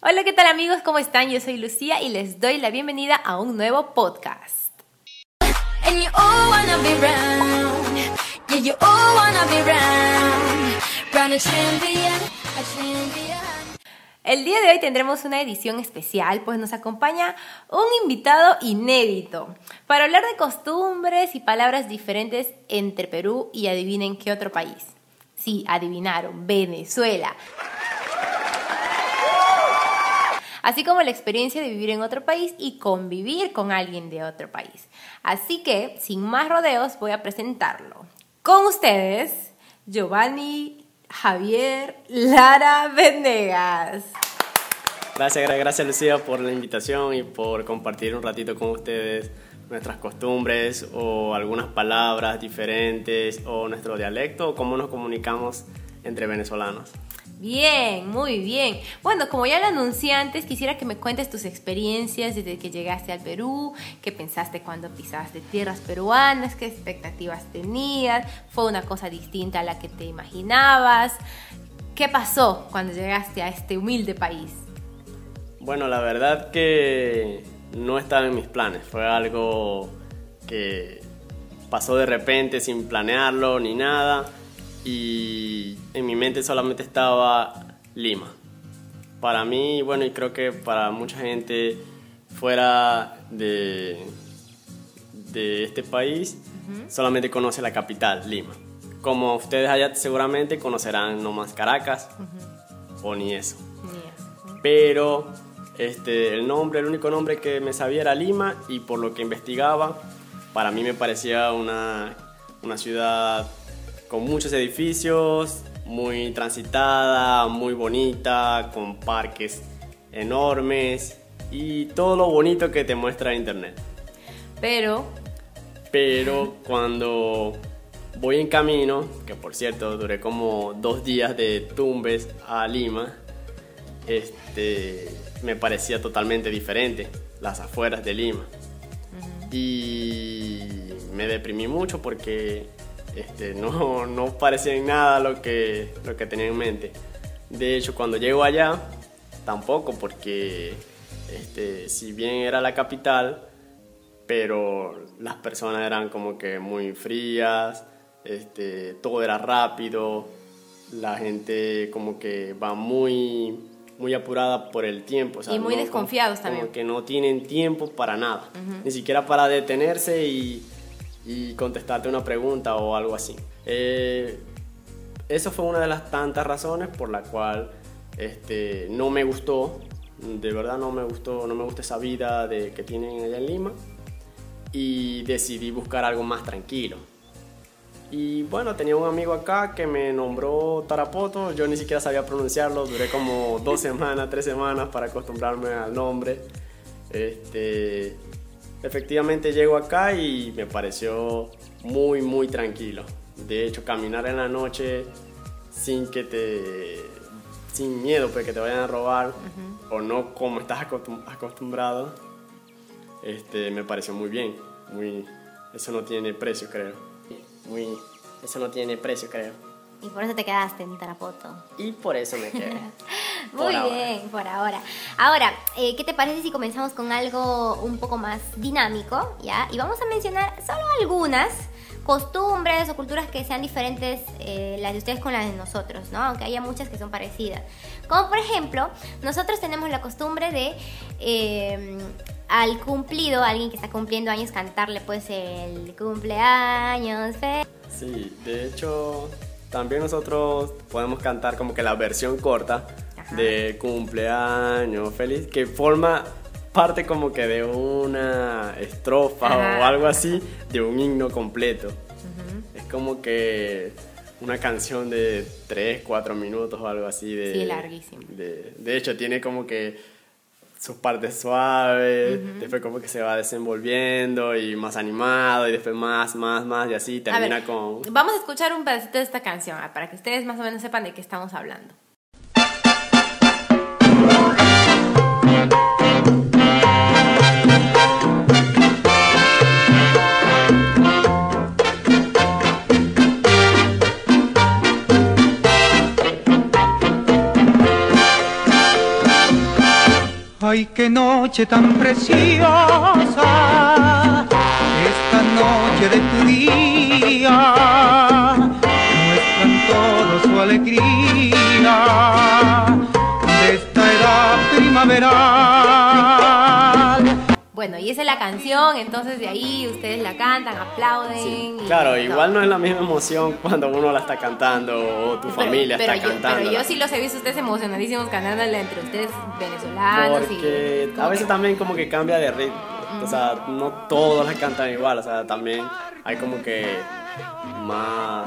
Hola, ¿qué tal amigos? ¿Cómo están? Yo soy Lucía y les doy la bienvenida a un nuevo podcast. El día de hoy tendremos una edición especial, pues nos acompaña un invitado inédito para hablar de costumbres y palabras diferentes entre Perú y adivinen qué otro país. Sí, adivinaron, Venezuela así como la experiencia de vivir en otro país y convivir con alguien de otro país. Así que, sin más rodeos, voy a presentarlo. Con ustedes, Giovanni Javier Lara Venegas. Gracias, gracias Lucía por la invitación y por compartir un ratito con ustedes nuestras costumbres o algunas palabras diferentes o nuestro dialecto cómo nos comunicamos entre venezolanos. Bien, muy bien. Bueno, como ya lo anuncié antes, quisiera que me cuentes tus experiencias desde que llegaste al Perú, qué pensaste cuando pisaste tierras peruanas, qué expectativas tenías, fue una cosa distinta a la que te imaginabas. ¿Qué pasó cuando llegaste a este humilde país? Bueno, la verdad que no estaba en mis planes, fue algo que pasó de repente sin planearlo ni nada y en mi mente solamente estaba Lima. Para mí, bueno, y creo que para mucha gente fuera de, de este país, solamente conoce la capital, Lima. Como ustedes allá seguramente conocerán nomás Caracas o ni eso. Pero este, el nombre, el único nombre que me sabía era Lima y por lo que investigaba, para mí me parecía una, una ciudad con muchos edificios, muy transitada, muy bonita, con parques enormes y todo lo bonito que te muestra internet. Pero... Pero cuando voy en camino, que por cierto duré como dos días de Tumbes a Lima, este, me parecía totalmente diferente las afueras de Lima. Y me deprimí mucho porque este, no, no parecía en nada lo que, lo que tenía en mente. De hecho, cuando llego allá, tampoco, porque este, si bien era la capital, pero las personas eran como que muy frías, este, todo era rápido, la gente como que va muy, muy apurada por el tiempo. y muy desconfiados también. Como que no tienen tiempo para nada, ni siquiera para detenerse y y contestarte una pregunta o algo así. Eh, eso fue una de las tantas razones por la cual este, no me gustó, de verdad no me gustó, no me gusta esa vida de, que tienen allá en Lima y decidí buscar algo más tranquilo. Y bueno, tenía un amigo acá que me nombró Tarapoto, yo ni siquiera sabía pronunciarlo, duré como dos semanas, tres semanas para acostumbrarme al nombre. Este, efectivamente llego acá y me pareció muy, muy tranquilo. De hecho, caminar en la noche sin que te sin miedo pues que te vayan a robar o no como estás acostumbrado este me pareció muy bien muy eso no tiene precio creo muy eso no tiene precio creo y por eso te quedaste en Tarapoto. Y por eso me quedé. Muy bien, por ahora. Ahora, eh, ¿qué te parece si comenzamos con algo un poco más dinámico? ¿ya? Y vamos a mencionar solo algunas costumbres o culturas que sean diferentes eh, las de ustedes con las de nosotros, ¿no? Aunque haya muchas que son parecidas. Como por ejemplo, nosotros tenemos la costumbre de em, al cumplido, alguien que está cumpliendo años, cantarle pues el cumpleaños. Sí, de hecho también nosotros podemos cantar como que la versión corta de cumpleaños feliz, que forma parte como que de una estrofa o algo así de un himno completo. Es como que una canción de 3, 4 minutos o algo así. De, sí, larguísimo. De, de hecho, tiene como que sus partes suaves, después como que se va desenvolviendo y más animado y después más, más, más y así termina con... Vamos a escuchar un pedacito de esta canción ah, para que ustedes más o menos sepan de qué estamos hablando. Qué noche tan preciosa, esta noche de tu día, muestran todo su alegría de esta edad primaveral. Bueno, y esa es la canción, entonces de ahí ustedes la cantan, aplauden. Sí, y claro, igual no es la misma emoción cuando uno la está cantando o tu Pero- familia pero está yo, cantando. Pero yo sí los he visto ustedes emocionadísimos cantándola entre ustedes venezolanos. Porque y, a veces que- también como que cambia de ritmo. O sea, no todos las cantan igual, o sea, también hay como que más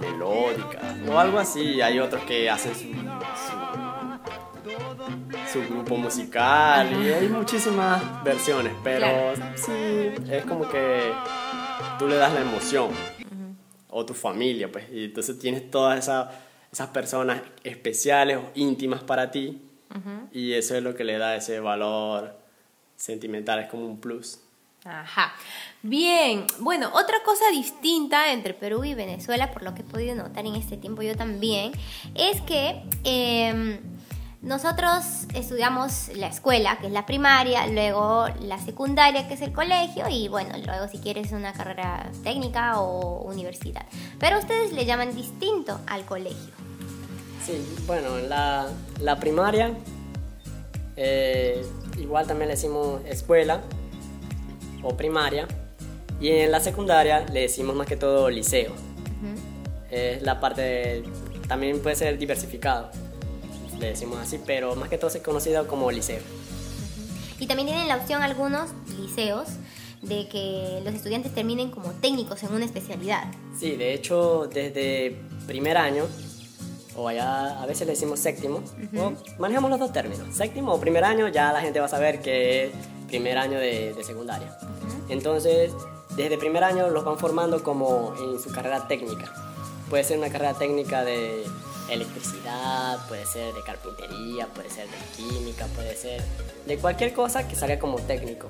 melódicas o algo así. Hay otros que hacen su, su, su grupo musical y hay muchísimas versiones, pero Claro. sí, es como que tú le das la emoción o tu familia, pues, y entonces tienes todas esas, esas personas especiales o íntimas para ti y eso es lo que le da ese valor sentimental, es como un plus. Ajá. Bien, bueno, otra cosa distinta entre Perú y Venezuela, por lo que he podido notar en este tiempo yo también, es que em, nosotros estudiamos la escuela, que es la primaria, luego la secundaria, que es el colegio, y bueno, luego si quieres una carrera técnica o universidad. Pero ustedes le llaman distinto al colegio. Sí, bueno, en la, la primaria, eh, igual también le decimos escuela o primaria, y en la secundaria le decimos más que todo liceo. Es la parte, de- también puede ser diversificado, le decimos así, pero más que todo es conocido como liceo. Y también tienen la opción algunos liceos de que los estudiantes terminen como técnicos en una especialidad. Sí, de hecho, desde primer año, o allá a veces le decimos séptimo, o manejamos los dos términos. Séptimo o primer año, ya la gente va a saber que es primer año de, de secundaria. Entonces, desde primer año los van formando como en su carrera técnica. Puede ser una carrera técnica de electricidad, puede ser de carpintería, puede ser de química, puede ser de cualquier cosa que salga como técnico.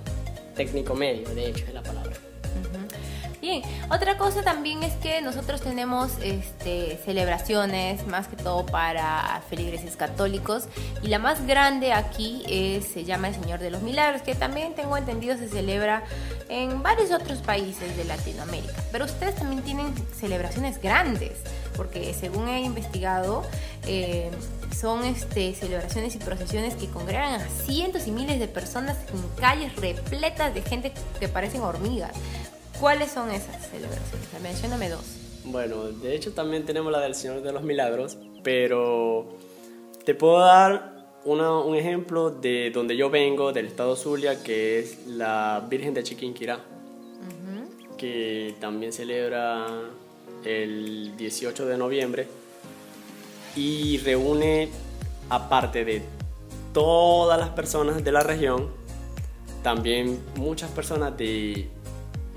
Técnico medio, de hecho, es la palabra. Bien, otra cosa también es que nosotros tenemos este, celebraciones más que todo para feligreses católicos y la más grande aquí es, se llama el Señor de los Milagros, que también tengo entendido se celebra en varios otros países de Latinoamérica. Pero ustedes también tienen celebraciones grandes, porque según he investigado, eh, son este, celebraciones y procesiones que congregan a cientos y miles de personas en calles repletas de gente que parecen hormigas. ¿Cuáles son esas celebraciones? Mencióname dos. Bueno, de hecho también tenemos la del Señor de los Milagros, pero te puedo dar una- un ejemplo de donde yo vengo, del estado Zulia, que es la Virgen de Chiquinquirá, que también celebra el 18 de noviembre y reúne, aparte de todas las personas de la región, también muchas personas de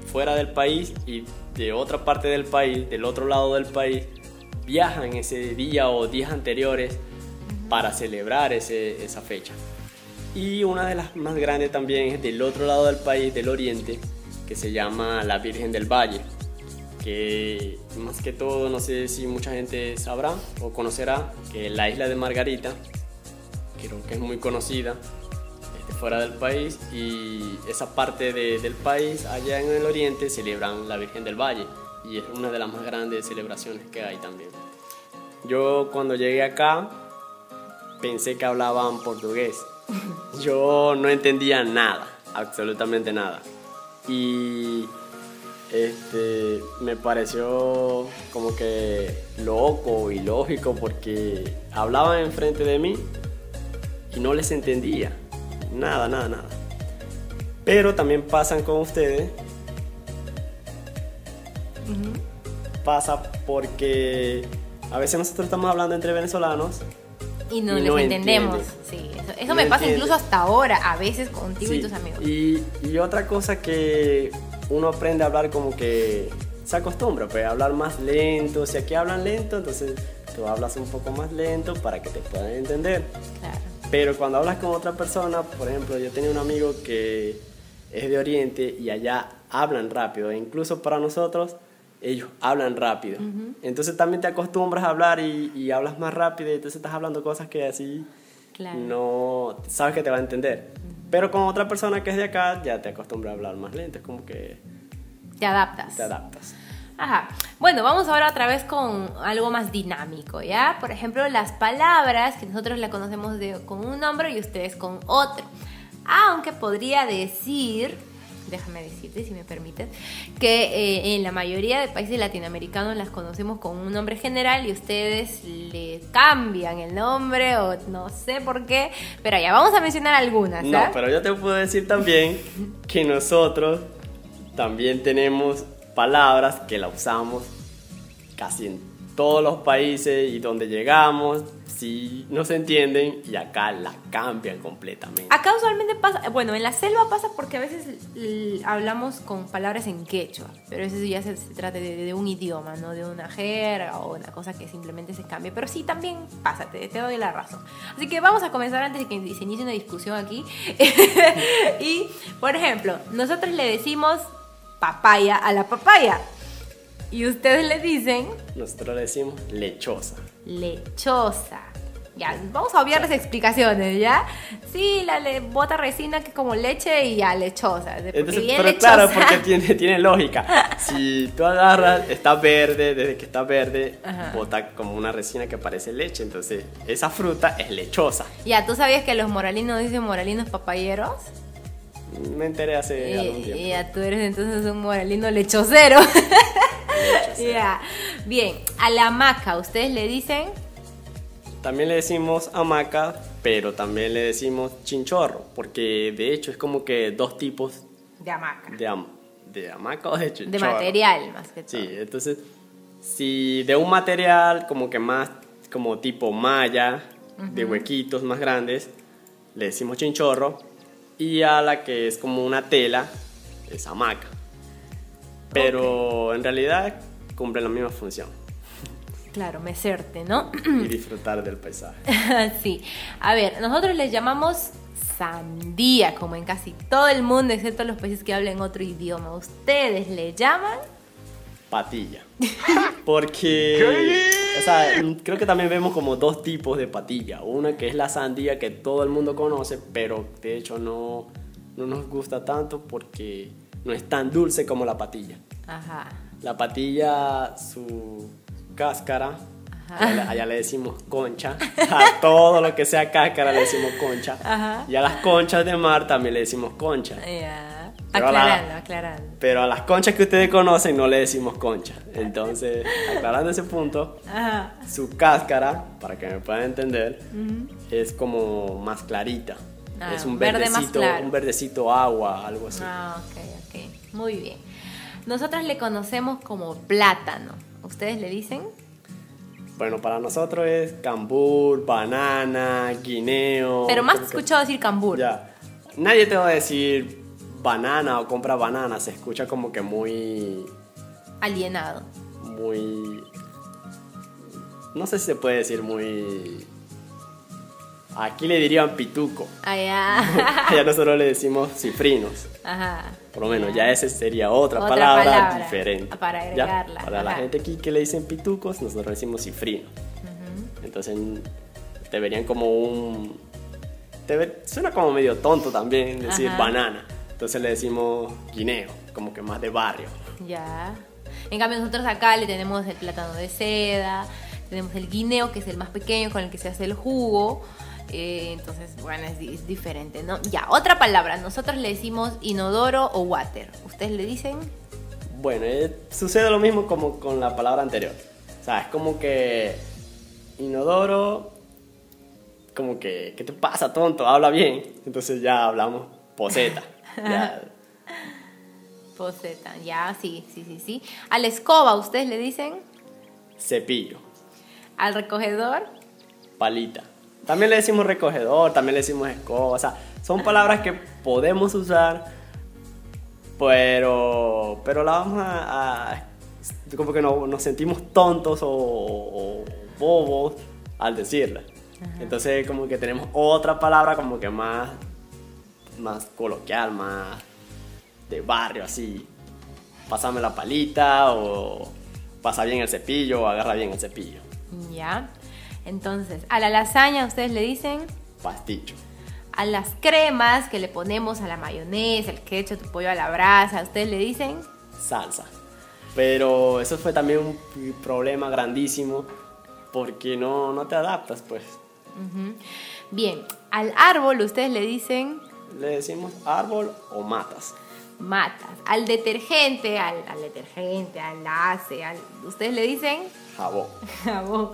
fuera del país y de otra parte del país, del otro lado del país, viajan ese día o días anteriores para celebrar ese- esa fecha. Y una de las más grandes también es del otro lado del país, del oriente, que se llama la Virgen del Valle, que más que todo, no sé si mucha gente sabrá o conocerá, que la isla de Margarita, creo que es muy conocida, fuera del país y esa parte de- del país allá en el oriente celebran la Virgen del Valle y es una de las más grandes celebraciones que hay también. Yo cuando llegué acá pensé que hablaban portugués. Yo no entendía nada, absolutamente nada. Y este, me pareció como que loco y lógico porque hablaban enfrente de mí y no les entendía. Nada, nada, nada. Pero también pasan con ustedes. Pasa porque a veces nosotros estamos hablando entre venezolanos. Y no Y les entendemos. Sí, eso, eso No me pasa incluso hasta ahora, a veces contigo y Sí, tus amigos. Y, y otra cosa que uno aprende a hablar como que se acostumbra, pues a hablar más lento. Si aquí hablan lento, entonces tú hablas un poco más lento para que te puedan entender. Claro. Pero cuando hablas con otra persona, por ejemplo, yo tenía un amigo que es de Oriente y allá hablan rápido, e incluso para nosotros ellos hablan rápido. Entonces también te acostumbras a hablar y, y hablas más rápido y entonces estás hablando cosas que así Claro. no sabes que te va a entender. Pero con otra persona que es de acá, ya te acostumbras a hablar más lento, es como que Te adaptas. te adaptas. Ajá. Bueno, vamos ahora otra vez con algo más dinámico, ¿ya? Por ejemplo, las palabras que nosotros la conocemos de- con un nombre y ustedes con otro. Aunque podría decir, déjame decirte si me permites, que eh, en la mayoría de países latinoamericanos las conocemos con un nombre general y ustedes le cambian el nombre o no sé por qué, pero ya vamos a mencionar algunas, No, pero yo te puedo decir también que nosotros también tenemos palabras que la usamos casi en todos los países y donde llegamos, sí no se entienden y acá la cambian completamente. Acá usualmente pasa, bueno, en la selva pasa porque a veces hablamos con palabras en quechua, pero eso ya se, se trata de, de un idioma, no de una jerga o una cosa que simplemente se cambie. Pero sí, también pasa, te, te doy la razón. Así que vamos a comenzar antes de que se inicie una discusión aquí. y, por ejemplo, nosotros le decimos papaya a la papaya y ustedes le dicen Nosotros le decimos lechosa. lechosa. Ya, vamos a obviar las explicaciones, ¿ya? Sí, la le bota resina que es como leche y ya lechosa. porque Entonces, bien pero lechosa. claro, porque tiene, tiene lógica. Si tú agarras, está verde, desde que está verde, Ajá. bota como una resina que parece leche. Entonces, esa fruta es lechosa. Ya, ¿tú sabías que los moralinos dicen moralinos papayeros? Me enteré hace algún tiempo. ya tú eres entonces un moralino lechocero. Ya. Bien, a la maca, ¿ustedes le dicen? También le decimos hamaca, pero también le decimos chinchorro, porque de hecho es como que dos tipos De hamaca. de, ham- de hamaca o de chinchorro. De material, más que todo. Sí, entonces, si de un material como que más, como tipo malla, de huequitos más grandes, le decimos chinchorro, y a la que es como una tela, es hamaca. Pero en realidad cumple la misma función, Claro, mecerte, ¿no? y disfrutar del paisaje. sí. A ver, nosotros les llamamos sandía, como en casi todo el mundo, excepto los países que hablan otro idioma. ¿Ustedes le llaman? patilla. Porque, o sea, creo que también vemos como dos tipos de patilla. Una que es la sandía que todo el mundo conoce, pero de hecho no, no nos gusta tanto porque no es tan dulce como la patilla. Ajá. La patilla, su cáscara, allá, allá le decimos concha. A todo lo que sea cáscara le decimos concha. Ajá. Y a las conchas de mar también le decimos concha. Ya. Pero la- Aclarando, aclarando. Pero a las conchas que ustedes conocen no le decimos concha. Entonces, aclarando ese punto, Ajá. su cáscara, para que me puedan entender, es como más clarita. Ah, es un verde verdecito, claro. un verdecito agua, algo así. Ah, ok, ok. Muy bien. Nosotros le conocemos como plátano. ¿Ustedes le dicen? Bueno, para nosotros es cambur, banana, guineo. Pero más escuchado decir cambur. Ya. Nadie te va a decir banana o compra banana, se escucha como que muy Alienado. muy. No sé si se puede decir muy. Aquí le dirían pituco. Allá. Allá nosotros le decimos cifrinos. Ajá. Por lo menos, ya esa sería otra, Otra palabra, palabra diferente. para ¿Ya? agregarla, Para la gente aquí que le dicen pitucos, nosotros decimos cifrinos. Entonces, te verían como un. te suena como medio tonto también decir Ajá. banana. Entonces le decimos guineo, como que más de barrio. Ya. En cambio, nosotros acá le tenemos el plátano de seda, tenemos el guineo, que es el más pequeño con el que se hace el jugo. Eh, entonces, bueno, es, es diferente, ¿no? Ya, otra palabra. Nosotros le decimos inodoro o water. ¿Ustedes le dicen? Bueno, eh, sucede lo mismo como con la palabra anterior. O sea, es como que inodoro, como que, ¿qué te pasa, tonto? Habla bien. Entonces ya hablamos poseta. Ya, Poseta. Ya, sí, sí, sí, sí. A la escoba, ¿ustedes le dicen? cepillo, Al recogedor. palita. También le decimos recogedor, también le decimos escoba. O sea, son palabras que podemos usar, pero, pero la vamos a, a- como que no- nos sentimos tontos o, o bobos al decirla. Entonces como que tenemos otra palabra como que más, más coloquial, más de barrio, así. Pásame la palita o pasa bien el cepillo o agarra bien el cepillo. Ya. Entonces, a la lasaña, ¿ustedes le dicen? pasticho. A las cremas que le ponemos a la mayonesa, el ketchup, tu pollo a la brasa, ¿ustedes le dicen? salsa. Pero eso fue también un problema grandísimo porque no, no te adaptas, pues. Bien, al árbol ustedes le dicen Le decimos árbol o matas. matas. Al detergente, al, al detergente, al ace, al, ustedes le dicen Jabón, jabón.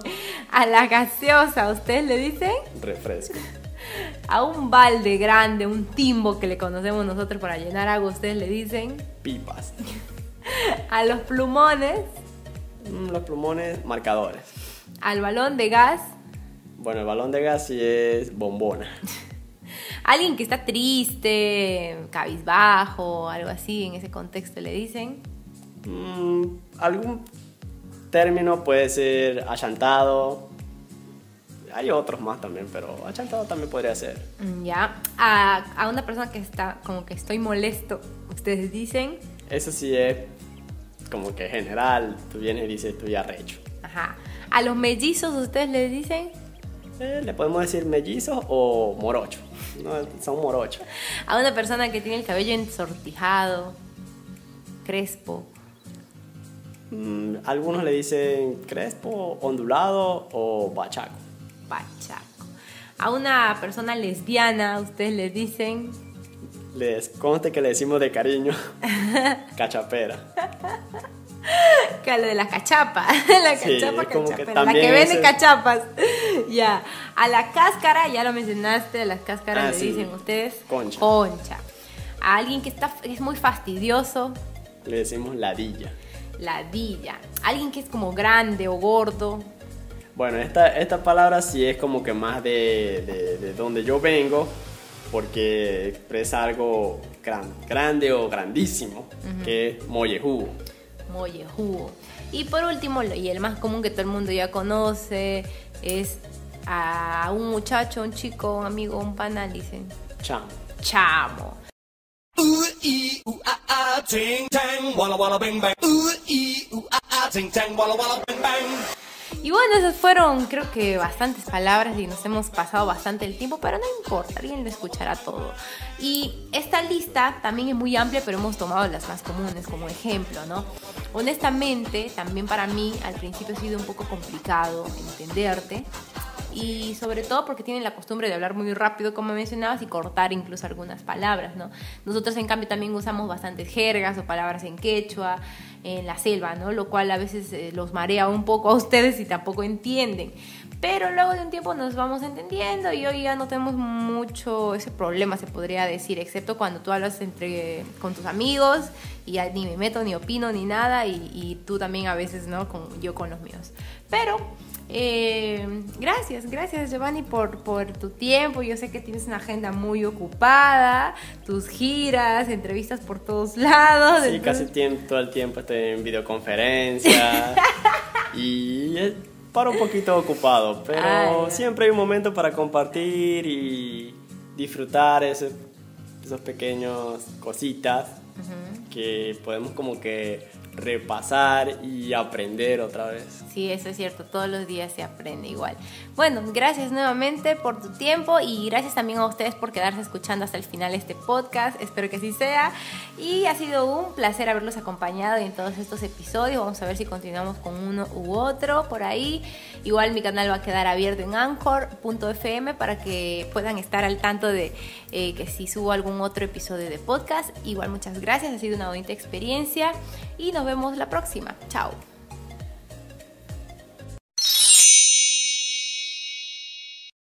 A la gaseosa, ustedes le dicen refresco. a un balde grande, un timbo que le conocemos nosotros para llenar agua, ustedes le dicen Pipas. a los plumones, Mm, Los plumones, marcadores. al balón de gas, Bueno, el balón de gas sí es bombona. Alguien que está triste, cabizbajo, algo así, en ese contexto le dicen. Mm, algún término puede ser achantado. Hay otros más también, pero achantado también podría ser. Mm, Ya, a, a una persona que está como que estoy molesto, ustedes dicen, Eso sí es como que general. Tú vienes y dices, estoy arrecho. ajá. A los mellizos, ustedes les dicen Eh, le podemos decir mellizos o morocho. No, son morochos. a una persona que tiene el cabello ensortijado, crespo, Mm, algunos le dicen crespo, ondulado o bachaco. bachaco. A una persona lesbiana, ustedes les dicen Les conste que le decimos de cariño cachapera. que a lo de la cachapa, la Sí, cachapa que la que vende cachapas. ya, a la cáscara, ya lo mencionaste, a las cáscaras Ah, le sí. dicen ustedes Concha. concha. A alguien que está es muy fastidioso, Le decimos ladilla. ladilla. Alguien que es como grande o gordo, Bueno, esta, esta palabra sí es como que más de, de- de donde yo vengo, porque expresa algo gran- grande o grandísimo, que es mollejugo. Mollejugo. Y por último, y el más común que todo el mundo ya conoce, es a un muchacho, un chico, un amigo, un pana, dicen Cham. chamo. Y bueno, esas fueron creo que bastantes palabras y nos hemos pasado bastante el tiempo, pero no importa, alguien lo escuchará todo. Y esta lista también es muy amplia, pero hemos tomado las más comunes como ejemplo, ¿no? Honestamente, también para mí al principio ha sido un poco complicado entenderte. Y sobre todo porque tienen la costumbre de hablar muy rápido, como mencionabas, y cortar incluso algunas palabras, ¿no? Nosotros, en cambio, también usamos bastantes jergas o palabras en quechua, en la selva, ¿no? Lo cual a veces eh, los marea un poco a ustedes y tampoco entienden. Pero luego de un tiempo nos vamos entendiendo y hoy ya no tenemos mucho ese problema, se podría decir, excepto cuando tú hablas entre, con tus amigos y ya ni me meto, ni opino, ni nada, y, y tú también a veces, ¿no? Con, yo con los míos. Pero eh, gracias, gracias Giovanni por, por tu tiempo. Yo sé que tienes una agenda muy ocupada, tus giras, entrevistas por todos lados. Sí, entonces- casi tiempo, todo el tiempo estoy en videoconferencia y es para un poquito ocupado, pero Ah, siempre hay un momento para compartir y disfrutar ese- esos pequeños cositas que podemos como que repasar y aprender otra vez. Sí, eso es cierto, todos los días se aprende igual. Bueno, gracias nuevamente por tu tiempo y gracias también a ustedes por quedarse escuchando hasta el final este podcast, espero que así sea. Y ha sido un placer haberlos acompañado en todos estos episodios, vamos a ver si continuamos con uno u otro por ahí. Igual mi canal va a quedar abierto en anchor.fm para que puedan estar al tanto de eh, que si subo algún otro episodio de podcast. Igual muchas gracias, ha sido una bonita experiencia y nos vemos la próxima. Chao.